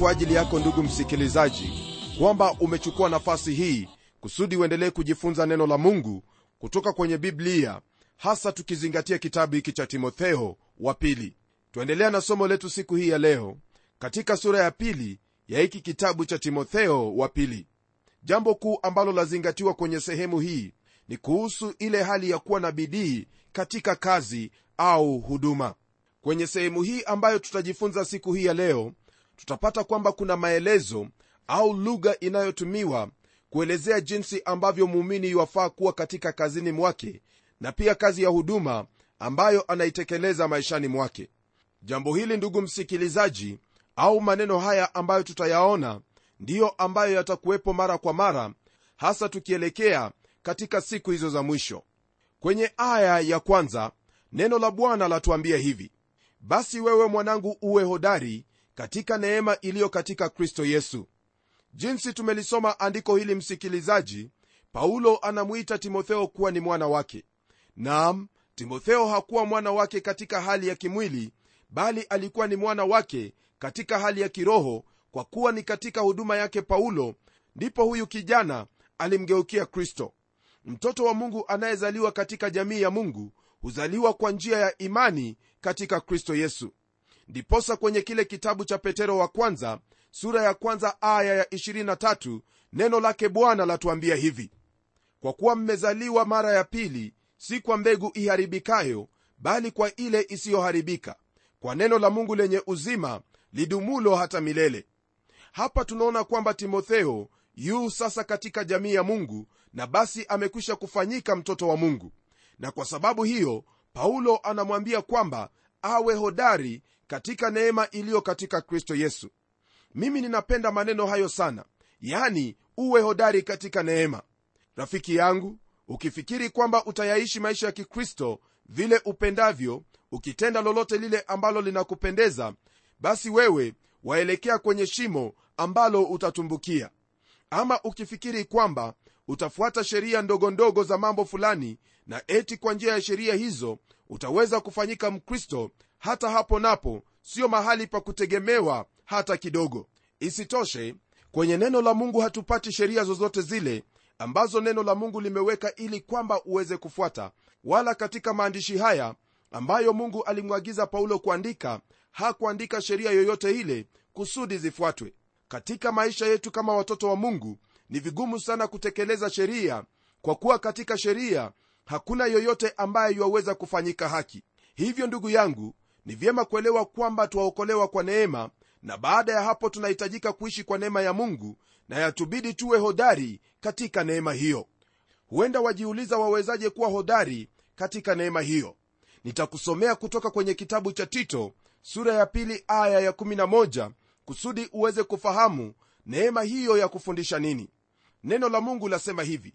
kwa ajili yako ndugu msikilizaji kwamba umechukua nafasi hii kusudi uendelee kujifunza neno la mungu kutoka kwenye biblia hasa tukizingatia kitabu hiki cha timotheo wa pili. Twaendelea na somo letu siku hii ya leo katika sura ya pili ya hiki kitabu cha timotheo wa pili. Jambo kuu ambalo lazingatiwa kwenye sehemu hii ni kuhusu ile hali ya kuwa na bidii katika kazi au huduma. Kwenye sehemu hii ambayo tutajifunza siku hii ya leo tutapata kwamba kuna maelezo au lugha inayotumiwa kuelezea jinsi ambavyo muumini yuwafaa kuwa katika kazini mwake na pia kazi ya huduma ambayo anaitekeleza maishani mwake. Jambo hili ndugu msikilizaji au maneno haya ambayo tutayaona ndiyo ambayo yatakuwepo mara kwa mara hasa tukielekea katika siku hizo za mwisho. Kwenye aya ya kwanza neno la bwana latuambia hivi basi wewe mwanangu uwe hodari katika neema iliyo katika kristo yesu. Jinsi tumelisoma andiko hili msikilizaji paulo anamwita timotheo kuwa ni mwana wake. Nam timotheo hakuwa mwana wake katika hali ya kimwili bali alikuwa ni mwana wake katika hali ya kiroho kwa kuwa ni katika huduma yake paulo ndipo huyu kijana alimgeukia kristo. Mtoto wa mungu anayezaliwa katika jamii ya mungu huzaliwa kwa njia ya imani katika kristo yesu ndiposa kwenye kile kitabu cha petero wa kwanza sura ya kwanza aya ya 23 neno lake bwana latuambia hivi. Kwa kuwa mmezaliwa mara ya pili si kwa mbegu iharibikayo bali kwa ile isiyoharibika kwa neno la mungu lenye uzima lidumulo hata milele. Hapa tunaona kwamba timotheo yu sasa katika jamii ya mungu na basi amekwisha kufanyika mtoto wa mungu. Na kwa sababu hiyo paulo anamwambia kwamba awe hodari katika neema iliyo katika kristo yesu. Mimi ninapenda maneno hayo sana. Yani uwe hodari katika neema. Rafiki yangu ukifikiri kwamba utayaishi maisha ya kikristo vile upendavyo ukitenda lolote lile ambalo linakupendeza basi wewe waelekea kwenye shimo ambalo utatumbukia. Ama ukifikiri kwamba utafuata sheria ndogo ndogo za mambo fulani na eti kwa njia ya sheria hizo utaweza kufanyika mkristo hata hapo napo sio mahali pa kutegemewa hata kidogo. Isitoshe kwenye neno la mungu hatupati sheria zozote zile ambazo neno la mungu limeweka ili kwamba uweze kufuata wala katika maandishi haya ambayo mungu alimwagiza paulo kuandika hakuandika sheria yoyote ile kusudi zifuatwe. Katika maisha yetu kama watoto wa mungu ni vigumu sana kutekeleza sheria kwa kuwa katika sheria hakuna yoyote ambaye yuwaweza kufanyika haki. Hivyo ndugu yangu ni vyema kuelewa kwamba twaokolewa kwa neema na baada ya hapo tunahitajika kuishi kwa neema ya mungu na yatubidi tuwe hodari katika neema hiyo. Huenda wajiuliza wawezaje kuwa hodari katika neema hiyo. Nitakusomea kutoka kwenye kitabu cha tito sura ya pili aya ya11 kusudi uweze kufahamu neema hiyo ya kufundisha nini. Neno la mungu lasema hivi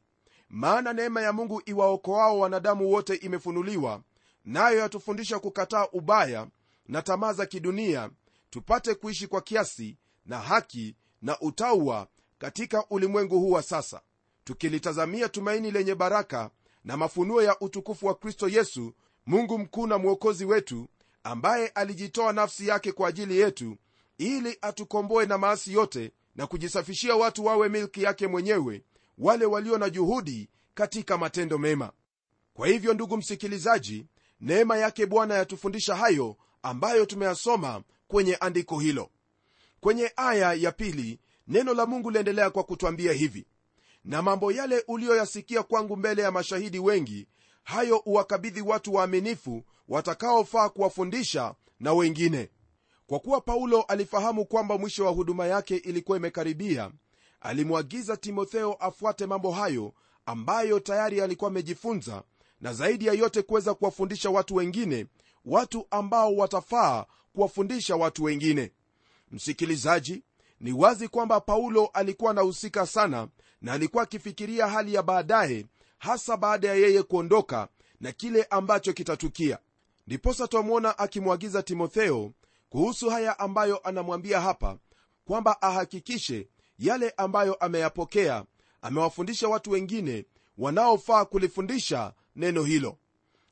maana neema ya mungu iwaokoao wanadamu wote imefunuliwa nayo yatufundisha kukataa ubaya na tamaa za kidunia tupate kuishi kwa kiasi na haki na utaua katika ulimwengu huu wa sasa. Tukilitazamia tumaini lenye baraka na mafunuo ya utukufu wa kristo yesu mungu mkuu na mwokozi wetu ambaye alijitoa nafsi yake kwa ajili yetu ili atukomboe na maasi yote na kujisafishia watu wawe milki yake mwenyewe wale walio na juhudi katika matendo mema. Kwa hivyo ndugu msikilizaji neema yake bwana yatufundisha hayo ambayo tumeyasoma kwenye andiko hilo. Kwenye aya ya pili neno la mungu liendelea kwa kutwambia hivi na mambo yale uliyoyasikia kwangu mbele ya mashahidi wengi hayo uwakabidhi watu waaminifu watakaofaa kuwafundisha na wengine. Kwa kuwa paulo alifahamu kwamba mwisho wa huduma yake ilikuwa imekaribia alimwagiza timotheo afuate mambo hayo ambayo tayari alikuwa amejifunza na zaidi ya yote kuweza kuwafundisha watu wengine watu ambao watafaa kuwafundisha watu wengine. Msikilizaji ni wazi kwamba paulo alikuwa anahusika sana na alikuwa akifikiria hali ya baadaye hasa baada ya yeye kuondoka na kile ambacho kitatukia. Ndiposa twamwona akimwagiza timotheo kuhusu haya ambayo anamwambia hapa kwamba ahakikishe yale ambayo ameyapokea. Amewafundisha watu wengine wanaofaa kulifundisha neno hilo.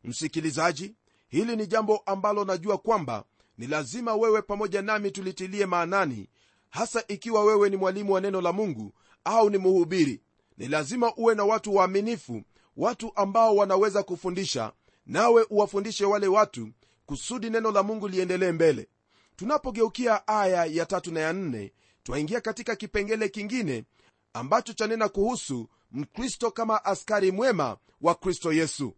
Msikilizaji hili ni jambo ambalo najua kwamba ni lazima wewe pamoja nami tulitilie maanani hasa ikiwa wewe ni mwalimu wa neno la mungu au ni mhubiri. Ni lazima uwe na watu waaminifu watu ambao wanaweza kufundisha nawe uwafundishe wale watu kusudi neno la mungu liendelee mbele. Tunapogeukia aya ya tatu na ya nne twaingia katika kipengele kingine ambacho chanena kuhusu mkristo kama askari mwema wa kristo yesu.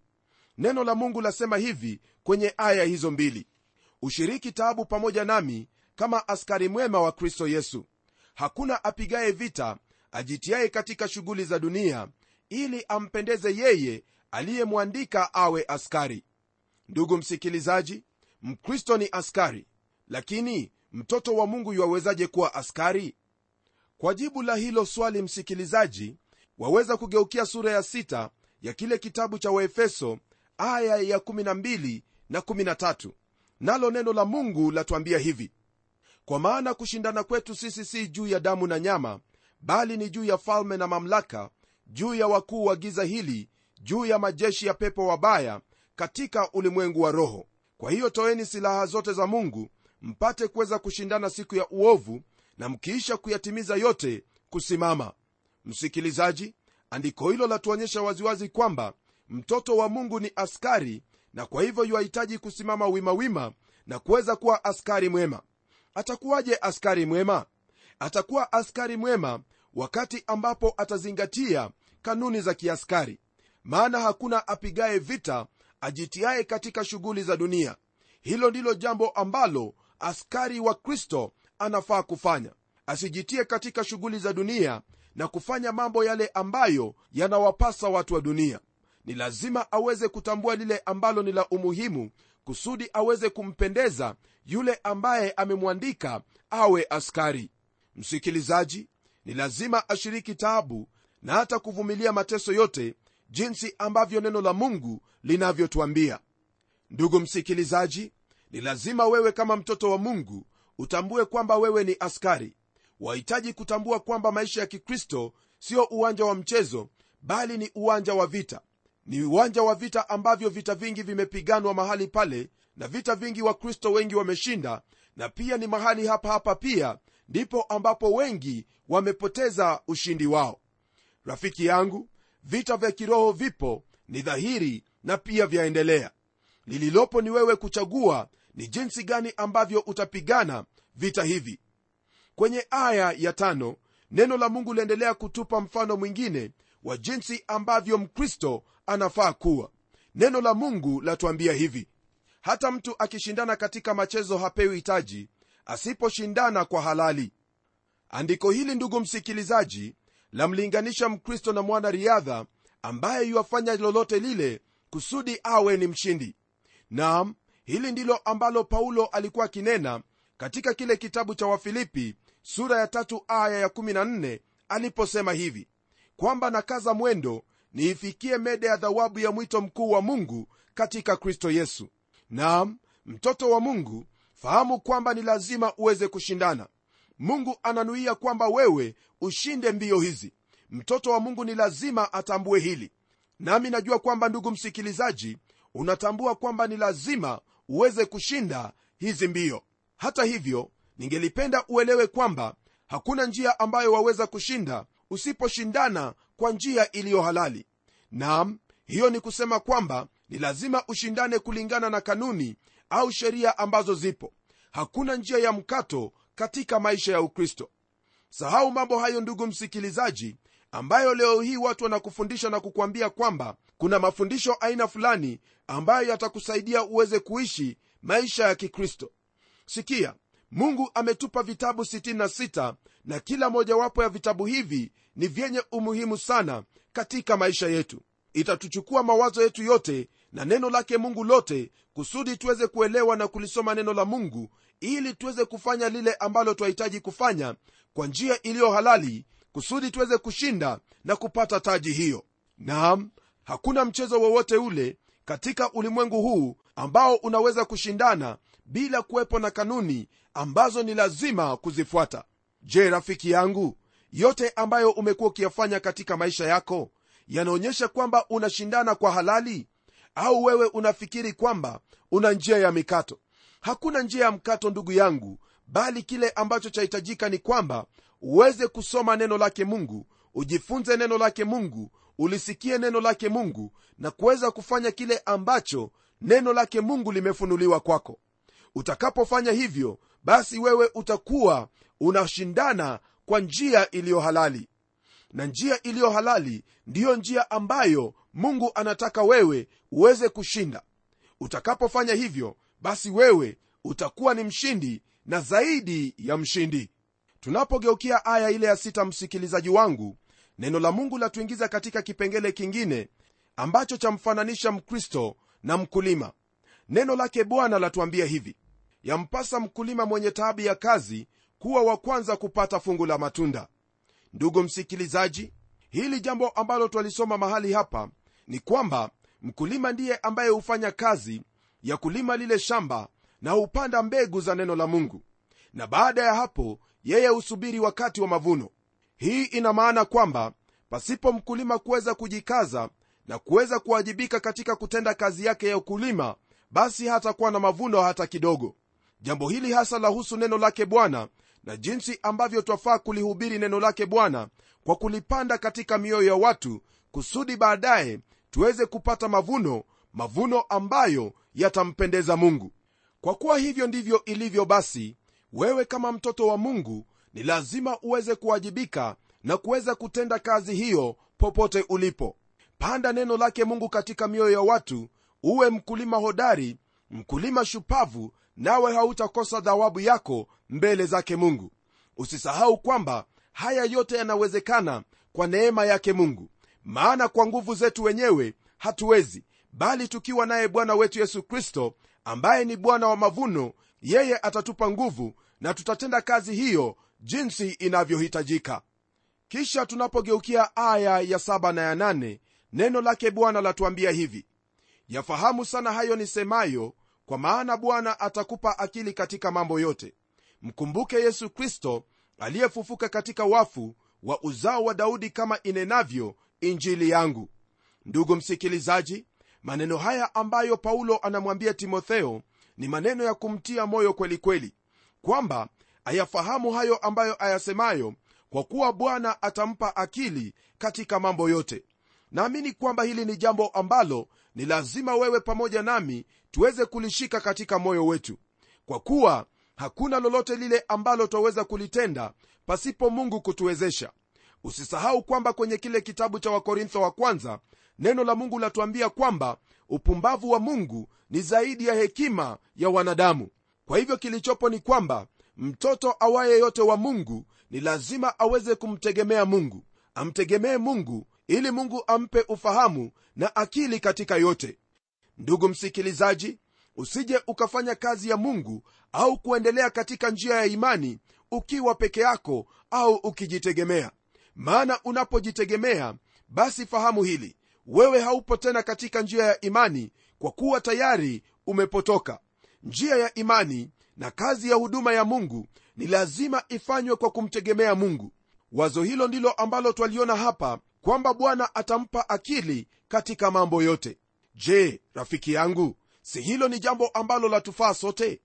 Neno la mungu lasema hivi kwenye aya hizo mbili. Ushiriki taabu pamoja nami kama askari mwema wa kristo yesu. Hakuna apigaye vita ajitiaye katika shughuli za dunia ili ampendeze yeye aliyemwandika awe askari. Ndugu msikilizaji mkristo ni askari lakini mtoto wa mungu yuwawezaje kuwa askari kwa jibu la hilo swali msikilizaji waweza kugeukia sura ya sita ya kile kitabu cha waefeso aya ya 12 na 13 nalo neno la mungu latuambia hivi kwa maana kushindana kwetu sisi si juu ya damu na nyama bali ni juu ya falme na mamlaka juu ya wakuu wa giza hili juu ya majeshi ya pepo wabaya katika ulimwengu wa roho. Kwa hiyo toeni silaha zote za mungu mpate kuweza kushindana siku ya uovu na mkiisha kuyatimiza yote kusimama. Msikilizaji andiko hilo latuonyesha waziwazi kwamba mtoto wa mungu ni askari na kwa hivyo yuhitaji kusimama wimawima na kuweza kuwa askari mwema. Atakuwaje askari mwema? Atakuwa askari mwema wakati ambapo atazingatia kanuni za kiaskari. Maana hakuna apigaye vita ajitiaye katika shughuli za dunia. Hilo ndilo jambo ambalo askari wa kristo anafaa kufanya. Asijitie katika shughuli za dunia na kufanya mambo yale ambayo yanawapasa watu wa dunia. Ni lazima aweze kutambua lile ambalo ni la umuhimu kusudi aweze kumpendeza yule ambaye amemwandika awe askari. Msikilizaji ni lazima ashiriki taabu na hata kuvumilia mateso yote jinsi ambavyo neno la mungu linavyotwambia ndugu msikilizaji ni lazima wewe kama mtoto wa mungu utambue kwamba wewe ni askari. Wahitaji kutambua kwamba maisha ya kikristo sio uwanja wa mchezo bali ni uwanja wa vita. Ni uwanja wa vita ambavyo vita vingi vimepiganwa mahali pale na vita vingi wakristo wengi wameshinda na pia ni mahali hapa hapa pia ndipo ambapo wengi wamepoteza ushindi wao. Rafiki yangu vita vya kiroho vipo ni dhahiri na pia vyaendelea. Lililopo ni wewe kuchagua ni jinsi gani ambavyo utapigana vita hivi? Kwenye aya ya tano neno la mungu liendelea kutupa mfano mwingine wa jinsi ambavyo mkristo anafaa kuwa. Neno la mungu latuambia hivi hata mtu akishindana katika machezo hapewi hitaji asiposhindana kwa halali. Andiko hili ndugu msikilizaji lamlinganisha mkristo na mwanariadha ambaye yuwafanya lolote lile kusudi awe ni mshindi. Nam hili ndilo ambalo paulo alikuwa akinena katika kile kitabu cha wafilipi sura ya tatu aya ya 14 aliposema hivi kwamba nakaza mwendo niifikie mede ya dhawabu ya mwito mkuu wa mungu katika kristo yesu. Nam mtoto wa mungu fahamu kwamba ni lazima uweze kushindana. Mungu ananuia kwamba wewe ushinde mbio hizi. Mtoto wa mungu ni lazima atambue hili. Nami najua kwamba ndugu msikilizaji unatambua kwamba ni lazima uweze kushinda hizi mbio. Hata hivyo ningelipenda uelewe kwamba hakuna njia ambayo waweza kushinda usiposhindana kwa njia iliyo halali. Nam hiyo ni kusema kwamba ni lazima ushindane kulingana na kanuni au sheria ambazo zipo. Hakuna njia ya mkato katika maisha ya ukristo. Sahau mambo hayo ndugu msikilizaji ambayo leo hii watu wanakufundisha na kukwambia kwamba kuna mafundisho aina fulani ambayo yatakusaidia uweze kuishi maisha ya kikristo. Sikia mungu ametupa vitabu 66 na kila mojawapo ya vitabu hivi ni vyenye umuhimu sana katika maisha yetu. Itatuchukua mawazo yetu yote na neno lake mungu lote kusudi tuweze kuelewa na kulisoma neno la mungu ili tuweze kufanya lile ambalo twahitaji kufanya kwa njia iliyo halali kusudi tuweze kushinda na kupata taji hiyo. Naam hakuna mchezo wowote ule katika ulimwengu huu ambao unaweza kushindana bila kuwepo na kanuni ambazo ni lazima kuzifuata. Je rafiki yangu yote ambayo umekuwa ukiyafanya katika maisha yako yanaonyesha kwamba unashindana kwa halali? Au wewe unafikiri kwamba una njia ya mikato? Hakuna njia ya mkato ndugu yangu bali kile ambacho chahitajika ni kwamba uweze kusoma neno lake mungu ujifunze neno lake mungu ulisikie neno lake mungu na kuweza kufanya kile ambacho neno lake mungu limefunuliwa kwako. Utakapofanya hivyo basi wewe utakuwa unashindana kwa njia iliyo halali. Na njia iliyo halali ndiyo njia ambayo mungu anataka wewe uweze kushinda. Utakapofanya hivyo basi wewe utakuwa ni mshindi na zaidi ya mshindi. Tunapogeukia aya ile ya sita msikilizaji wangu neno la mungu latuingiza katika kipengele kingine ambacho chamfananisha mkristo na mkulima. Neno lake bwana latuambia hivi yampasa mkulima mwenye taabu ya kazi kuwa wa kwanza kupata fungu la matunda. Ndugu msikilizaji hili jambo ambalo twalisoma mahali hapa ni kwamba mkulima ndiye ambaye hufanya kazi ya kulima lile shamba na hupanda mbegu za neno la mungu. Na baada ya hapo yeye husubiri wakati wa mavuno hii ina maana kwamba pasipo mkulima kuweza kujikaza na kuweza kuwajibika katika kutenda kazi yake ya ukulima basi hatakuwa na mavuno hata kidogo. Jambo hili hasa lahusu neno lake bwana na jinsi ambavyo twafaa kulihubiri neno lake bwana kwa kulipanda katika mioyo ya watu kusudi baadaye tuweze kupata mavuno mavuno ambayo yatampendeza mungu. Kwa kuwa hivyo ndivyo ilivyo basi wewe kama mtoto wa mungu ni lazima uweze kuwajibika na kuweza kutenda kazi hiyo popote ulipo. Panda neno lake mungu katika mioyo ya watu uwe mkulima hodari mkulima shupavu nawe hautakosa dhawabu yako mbele zake mungu. Usisahau kwamba haya yote yanawezekana kwa neema yake mungu. Maana kwa nguvu zetu wenyewe hatuwezi bali tukiwa naye bwana wetu yesu kristo ambaye ni bwana wa mavuno yeye atatupa nguvu na tutatenda kazi hiyo jinsi inavyohitajika. Kisha tunapogeukia aya ya saba na ya nane neno lake bwana latuambia hivi yafahamu sana hayo nisemayo kwa maana bwana atakupa akili katika mambo yote. Mkumbuke yesu kristo aliyefufuka katika wafu wa uzao wa daudi kama inenavyo injili yangu. Ndugu msikilizaji maneno haya ambayo paulo anamwambia timotheo ni maneno ya kumtia moyo kwelikweli kweli kwamba ayafahamu hayo ambayo ayasemayo kwa kuwa bwana atampa akili katika mambo yote. Naamini kwamba hili ni jambo ambalo ni lazima wewe pamoja nami tuweze kulishika katika moyo wetu. Kwa kuwa hakuna lolote lile ambalo twaweza kulitenda pasipo mungu kutuwezesha. Usisahau kwamba kwenye kile kitabu cha wakorintho wa kwanza neno la mungu latuambia kwamba upumbavu wa mungu ni zaidi ya hekima ya wanadamu. Kwa hivyo kilichopo ni kwamba mtoto awaye yote wa mungu ni lazima aweze kumtegemea mungu. Amtegemee mungu ili mungu ampe ufahamu na akili katika yote. Ndugu msikilizaji usije ukafanya kazi ya mungu au kuendelea katika njia ya imani ukiwa peke yako au ukijitegemea. Maana unapojitegemea basi fahamu hili wewe haupo tena katika njia ya imani kwa kuwa tayari umepotoka. Njia ya imani na kazi ya huduma ya mungu ni lazima ifanywe kwa kumtegemea mungu. Wazo hilo ndilo ambalo twaliona hapa kwamba bwana atampa akili katika mambo yote. Je rafiki yangu si hilo ni jambo ambalo latufaa sote?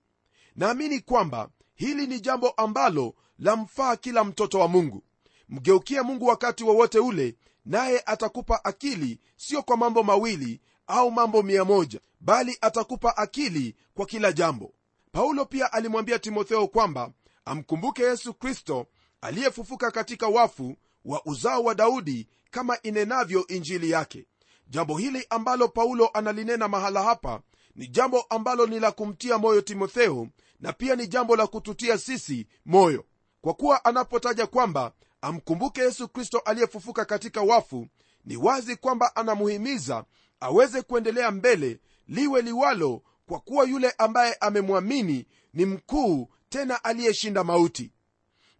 Naamini kwamba hili ni jambo ambalo lamfaa kila mtoto wa mungu. Mgeukie mungu wakati wowote wa ule naye atakupa akili sio kwa mambo mawili au mambo mia moja bali atakupa akili kwa kila jambo paulo pia alimwambia timotheo kwamba amkumbuke yesu kristo aliyefufuka katika wafu wa uzao wa daudi kama inenavyo injili yake. Jambo hili ambalo paulo analinena mahala hapa ni jambo ambalo ni la kumtia moyo timotheo na pia ni jambo la kututia sisi moyo. Kwa kuwa anapotaja kwamba amkumbuke yesu kristo aliyefufuka katika wafu ni wazi kwamba anamuhimiza aweze kuendelea mbele liwe liwalo kwa kuwa yule ambaye amemwamini ni mkuu tena aliyeshinda mauti.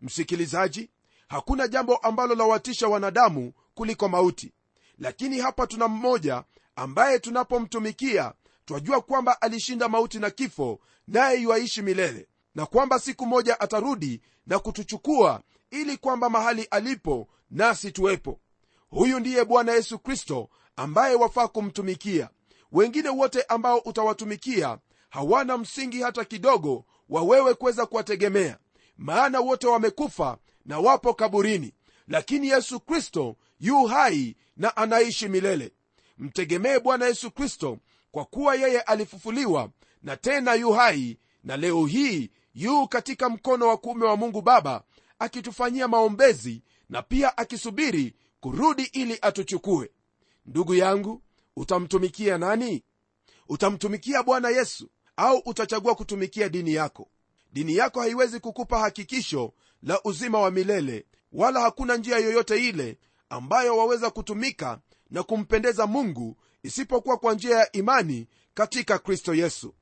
Msikilizaji hakuna jambo ambalo lawatisha wanadamu kuliko mauti. Lakini hapa tuna mmoja ambaye tunapomtumikia twajua kwamba alishinda mauti na kifo naye yuaishi milele na kwamba siku moja atarudi na kutuchukua ili kwamba mahali alipo nasi tuwepo. Huyu ndiye bwana yesu kristo ambaye wafaa kumtumikia wengine wote ambao utawatumikia hawana msingi hata kidogo wa wewe kuweza kuwategemea. Maana wote wamekufa na wapo kaburini lakini yesu kristo yu hai na anaishi milele. Mtegemee bwana yesu kristo kwa kuwa yeye alifufuliwa na tena yu hai na leo hii yu katika mkono wa kuume wa mungu baba akitufanyia maombezi na pia akisubiri kurudi ili atuchukue. Ndugu yangu utamtumikia nani? Utamtumikia bwana yesu au utachagua kutumikia dini yako? Dini yako haiwezi kukupa hakikisho la uzima wa milele wala hakuna njia yoyote ile ambayo waweza kutumika na kumpendeza mungu isipokuwa kwa njia ya imani katika kristo yesu.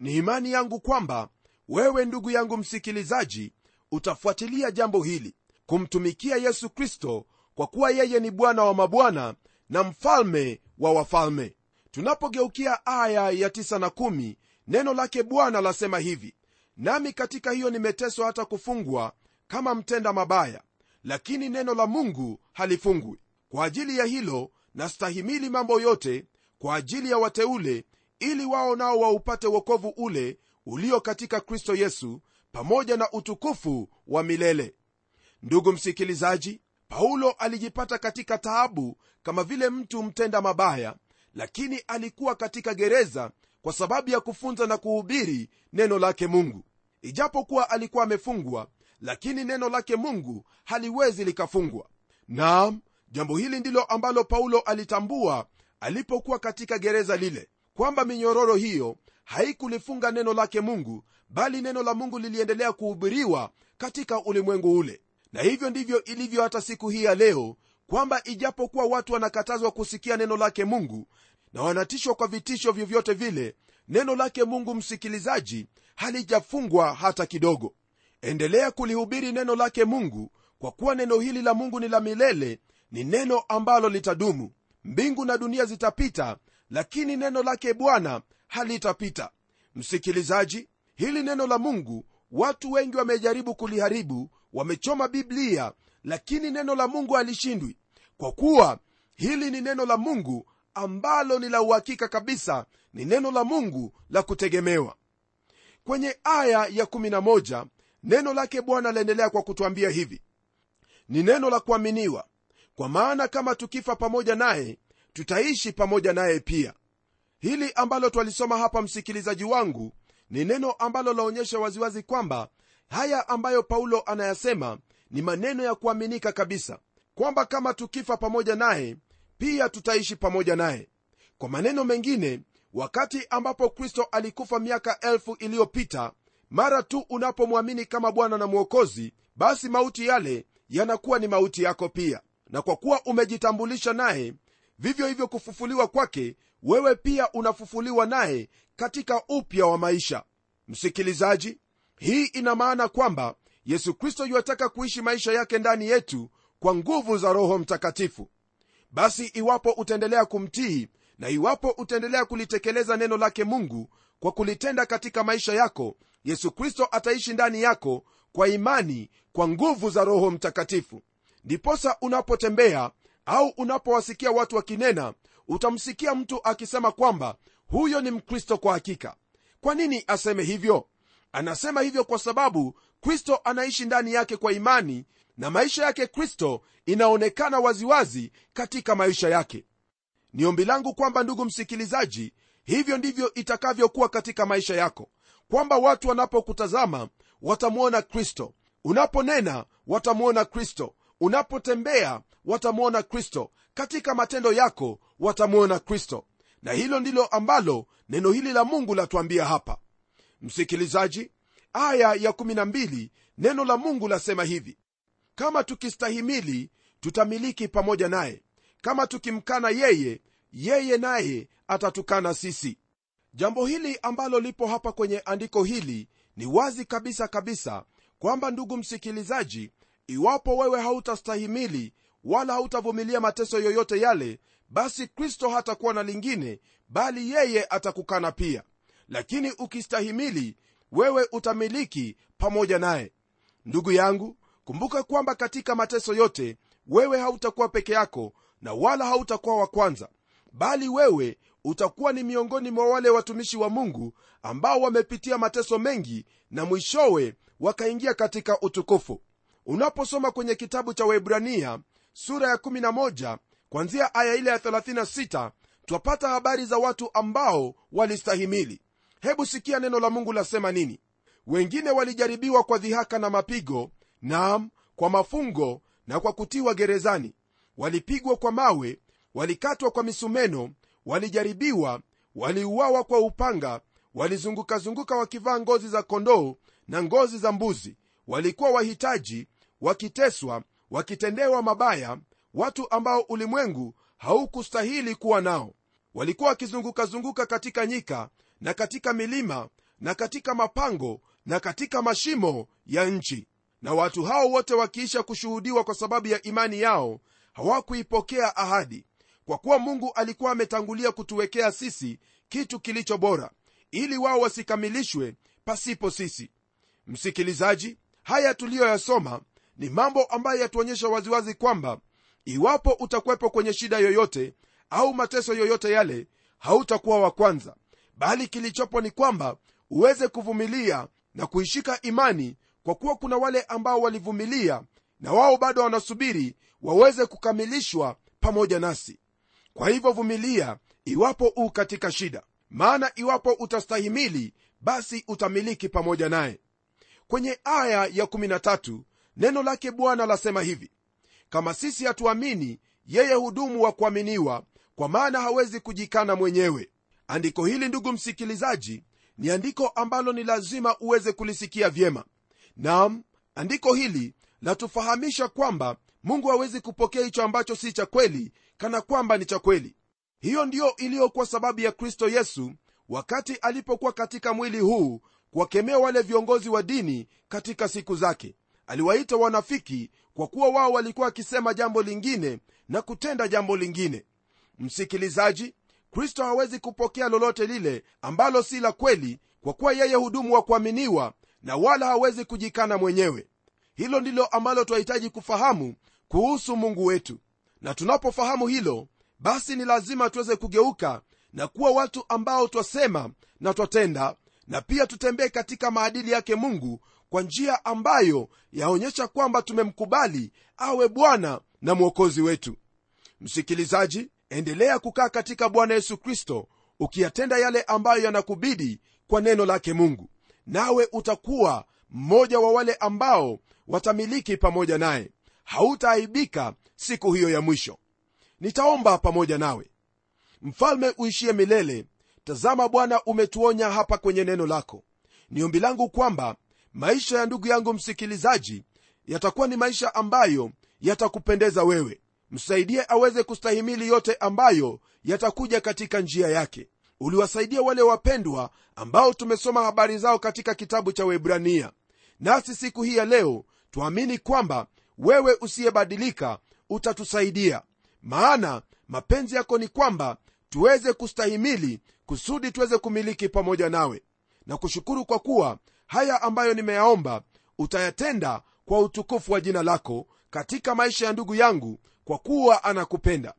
Ni imani yangu kwamba wewe ndugu yangu msikilizaji utafuatilia jambo hili kumtumikia yesu kristo kwa kuwa yeye ni bwana wa mabwana na mfalme wa wafalme. Tunapogeukia aya ya 9 na 1 neno lake bwana lasema hivi nami katika hiyo nimeteswa hata kufungwa kama mtenda mabaya lakini neno la mungu halifungwi. Kwa ajili ya hilo nastahimili mambo yote kwa ajili ya wateule ili wao nao waupate wokovu ule ulio katika kristo yesu pamoja na utukufu wa milele. Ndugu msikilizaji paulo alijipata katika taabu kama vile mtu mtenda mabaya lakini alikuwa katika gereza kwa sababu ya kufunza na kuhubiri neno lake mungu. Ijapokuwa alikuwa amefungwa lakini neno lake mungu haliwezi likafungwa. Naam jambo hili ndilo ambalo paulo alitambua alipokuwa katika gereza lile kwamba minyororo hiyo haikulifunga neno lake mungu bali neno la mungu liliendelea kuhubiriwa katika ulimwengu ule na hivyo ndivyo ilivyo hata siku hii ya leo kwamba ijapokuwa watu wanakatazwa kusikia neno lake mungu na wanatishwa kwa vitisho vyovyote vile neno lake mungu msikilizaji halijafungwa hata kidogo. Endelea kulihubiri neno lake mungu kwa kuwa neno hili la mungu ni la milele ni neno ambalo litadumu. Mbingu na dunia zitapita lakini neno lake bwana halitapita. Msikilizaji hili neno la mungu watu wengi wamejaribu kuliharibu wamechoma biblia lakini neno la mungu halishindwi. Kwa kuwa hili ni neno la mungu ambalo ni la uhakika kabisa ni neno la mungu la kutegemewa. Kwenye aya ya 11 neno lake bwana laendelea kwa kutwambia hivi. Ni neno la kuaminiwa kwa maana kama tukifa pamoja naye tutaishi pamoja naye pia. Hili ambalo twalisoma hapa msikilizaji wangu ni neno ambalo laonyesha waziwazi kwamba haya ambayo paulo anayasema ni maneno ya kuaminika kabisa kwamba kama tukifa pamoja naye pia tutaishi pamoja naye. Kwa maneno mengine wakati ambapo kristo alikufa miaka elfu iliyopita mara tu unapomwamini kama bwana na mwokozi basi mauti yale yanakuwa ni mauti yako pia. Na kwa kuwa umejitambulisha naye vivyo hivyo kufufuliwa kwake wewe pia unafufuliwa naye katika upya wa maisha. Msikilizaji hii ina maana kwamba yesu kristo yuataka kuishi maisha yake ndani yetu kwa nguvu za roho mtakatifu. Basi iwapo utaendelea kumtii na iwapo utaendelea kulitekeleza neno lake mungu kwa kulitenda katika maisha yako yesu kristo ataishi ndani yako kwa imani kwa nguvu za roho mtakatifu. Ndiposa unapotembea au unapowasikia watu wakinena utamsikia mtu akisema kwamba huyo ni mkristo kwa hakika. Kwa nini aseme hivyo anasema hivyo kwa sababu kristo anaishi ndani yake kwa imani na maisha yake kristo inaonekana waziwazi katika maisha yake. Ni ombi langu kwamba ndugu msikilizaji hivyo ndivyo itakavyokuwa katika maisha yako kwamba watu wanapokutazama watamwona kristo. Unaponena watamwona kristo. Unapotembea watamwona kristo. Katika matendo yako watamwona kristo. Na hilo ndilo ambalo neno hili la mungu latuambia hapa msikilizaji aya ya 12 neno la mungu lasema hivi. Kama tukistahimili tutamiliki pamoja naye. Kama tukimkana yeye yeye naye atatukana sisi. Jambo hili ambalo lipo hapa kwenye andiko hili ni wazi kabisa kabisa kwamba ndugu msikilizaji iwapo wewe hautastahimili wala hautavumilia mateso yoyote yale basi kristo hatakuwa na lingine bali yeye atakukana pia lakini ukistahimili wewe utamiliki pamoja naye. Ndugu yangu kumbuka kwamba katika mateso yote wewe hautakuwa peke yako na wala hautakuwa wa kwanza. Bali wewe utakuwa ni miongoni mwa wale watumishi wa mungu ambao wamepitia mateso mengi na mwishowe wakaingia katika utukufu. Unaposoma kwenye kitabu cha waibrania sura ya 11 kwanzia aya ile ya 36 twapata habari za watu ambao walistahimili hebu sikia neno la mungu lasema nini. Wengine walijaribiwa kwa dhihaka na mapigo naam kwa mafungo na kwa kutiwa gerezani. Walipigwa kwa mawe walikatwa kwa misumeno walijaribiwa waliuawa kwa upanga walizungukazunguka wakivaa ngozi za kondoo na ngozi za mbuzi. Walikuwa wahitaji wakiteswa wakitendewa mabaya watu ambao ulimwengu haukustahili kuwa nao. Walikuwa wakizungukazunguka katika nyika na katika milima na katika mapango na katika mashimo ya nchi. Na watu hao wote wakiisha kushuhudiwa kwa sababu ya imani yao hawakuipokea ahadi kwa kuwa mungu alikuwa ametangulia kutuwekea sisi kitu kilicho bora ili wao wasikamilishwe pasipo sisi. Msikilizaji haya tuliyoyasoma ni mambo ambayo yatuonyesha waziwazi kwamba iwapo utakuwepo kwenye shida yoyote au mateso yoyote yale hautakuwa wa kwanza bali kilichopo ni kwamba uweze kuvumilia na kuishika imani kwa kuwa kuna wale ambao walivumilia na wao bado wanasubiri waweze kukamilishwa pamoja nasi. Kwa hivyo vumilia iwapo u katika shida. Maana iwapo utastahimili basi utamiliki pamoja naye. Kwenye aya ya 13 neno lake bwana lasema hivi. Kama sisi hatuamini yeye hudumu wa kuaminiwa kwa maana hawezi kujikana mwenyewe andiko hili ndugu msikilizaji ni andiko ambalo ni lazima uweze kulisikia vyema. Nam andiko hili latufahamisha kwamba mungu hawezi kupokea hicho ambacho si cha kweli kana kwamba ni cha kweli. Hiyo ndiyo iliyokuwa sababu ya kristo yesu wakati alipokuwa katika mwili huu kuwakemea wale viongozi wa dini katika siku zake. Aliwaita wanafiki kwa kuwa wao walikuwa wakisema jambo lingine na kutenda jambo lingine. Msikilizaji kristo hawezi kupokea lolote lile ambalo si la kweli kwa kuwa yeye hudumu wa kuaminiwa na wala hawezi kujikana mwenyewe. Hilo ndilo ambalo twahitaji kufahamu kuhusu mungu wetu. Na tunapofahamu hilo basi ni lazima tuweze kugeuka na kuwa watu ambao twasema na twatenda na pia tutembee katika maadili yake mungu kwa njia ambayo yaonyesha kwamba tumemkubali awe bwana na mwokozi wetu. Msikilizaji endelea kukaa katika bwana yesu kristo ukiyatenda yale ambayo yanakubidi kwa neno lake mungu. Nawe utakuwa mmoja wa wale ambao watamiliki pamoja naye. Hautaaibika siku hiyo ya mwisho. Nitaomba pamoja nawe. Mfalme uishie milele. Tazama bwana umetuonya hapa kwenye neno lako. Ni langu kwamba maisha ya ndugu yangu msikilizaji yatakuwa ni maisha ambayo yatakupendeza wewe msaidie aweze kustahimili yote ambayo yatakuja katika njia yake. Uliwasaidia wale wapendwa ambao tumesoma habari zao katika kitabu cha webrania nasi siku hii ya leo tuamini kwamba wewe usiyebadilika utatusaidia. Maana mapenzi yako ni kwamba tuweze kustahimili kusudi tuweze kumiliki pamoja nawe. Na kushukuru kwa kuwa haya ambayo nimeyaomba utayatenda kwa utukufu wa jina lako katika maisha ya ndugu yangu kwa kuwa anakupenda.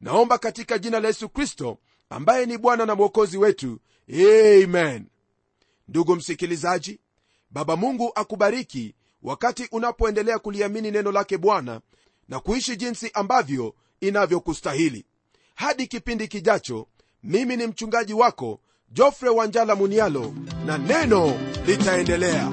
Naomba katika jina la yesu kristo ambaye ni bwana na mwokozi wetu amen. Ndugu msikilizaji baba mungu akubariki wakati unapoendelea kuliamini neno lake bwana na kuishi jinsi ambavyo inavyokustahili. Hadi kipindi kijacho mimi ni mchungaji wako jofre wanjala munialo na neno litaendelea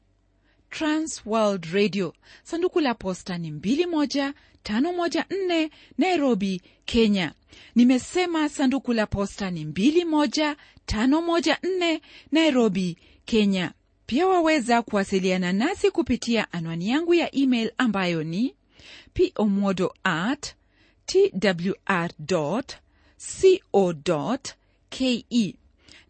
transworld radio. Sanduku la posta ni 21514 nairobi kenya. Nimesema sanduku la posta ni 21514 nairobi kenya. Pia waweza kuwasiliana nasi kupitia anwani yangu ya email ambayo ni pomodo at twr co ke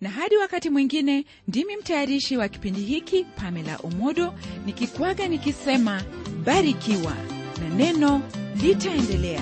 na hadi wakati mwingine ndimi mtayarishi wa kipindi hiki pamela omodo nikikwaga nikisema barikiwa na neno litaendelea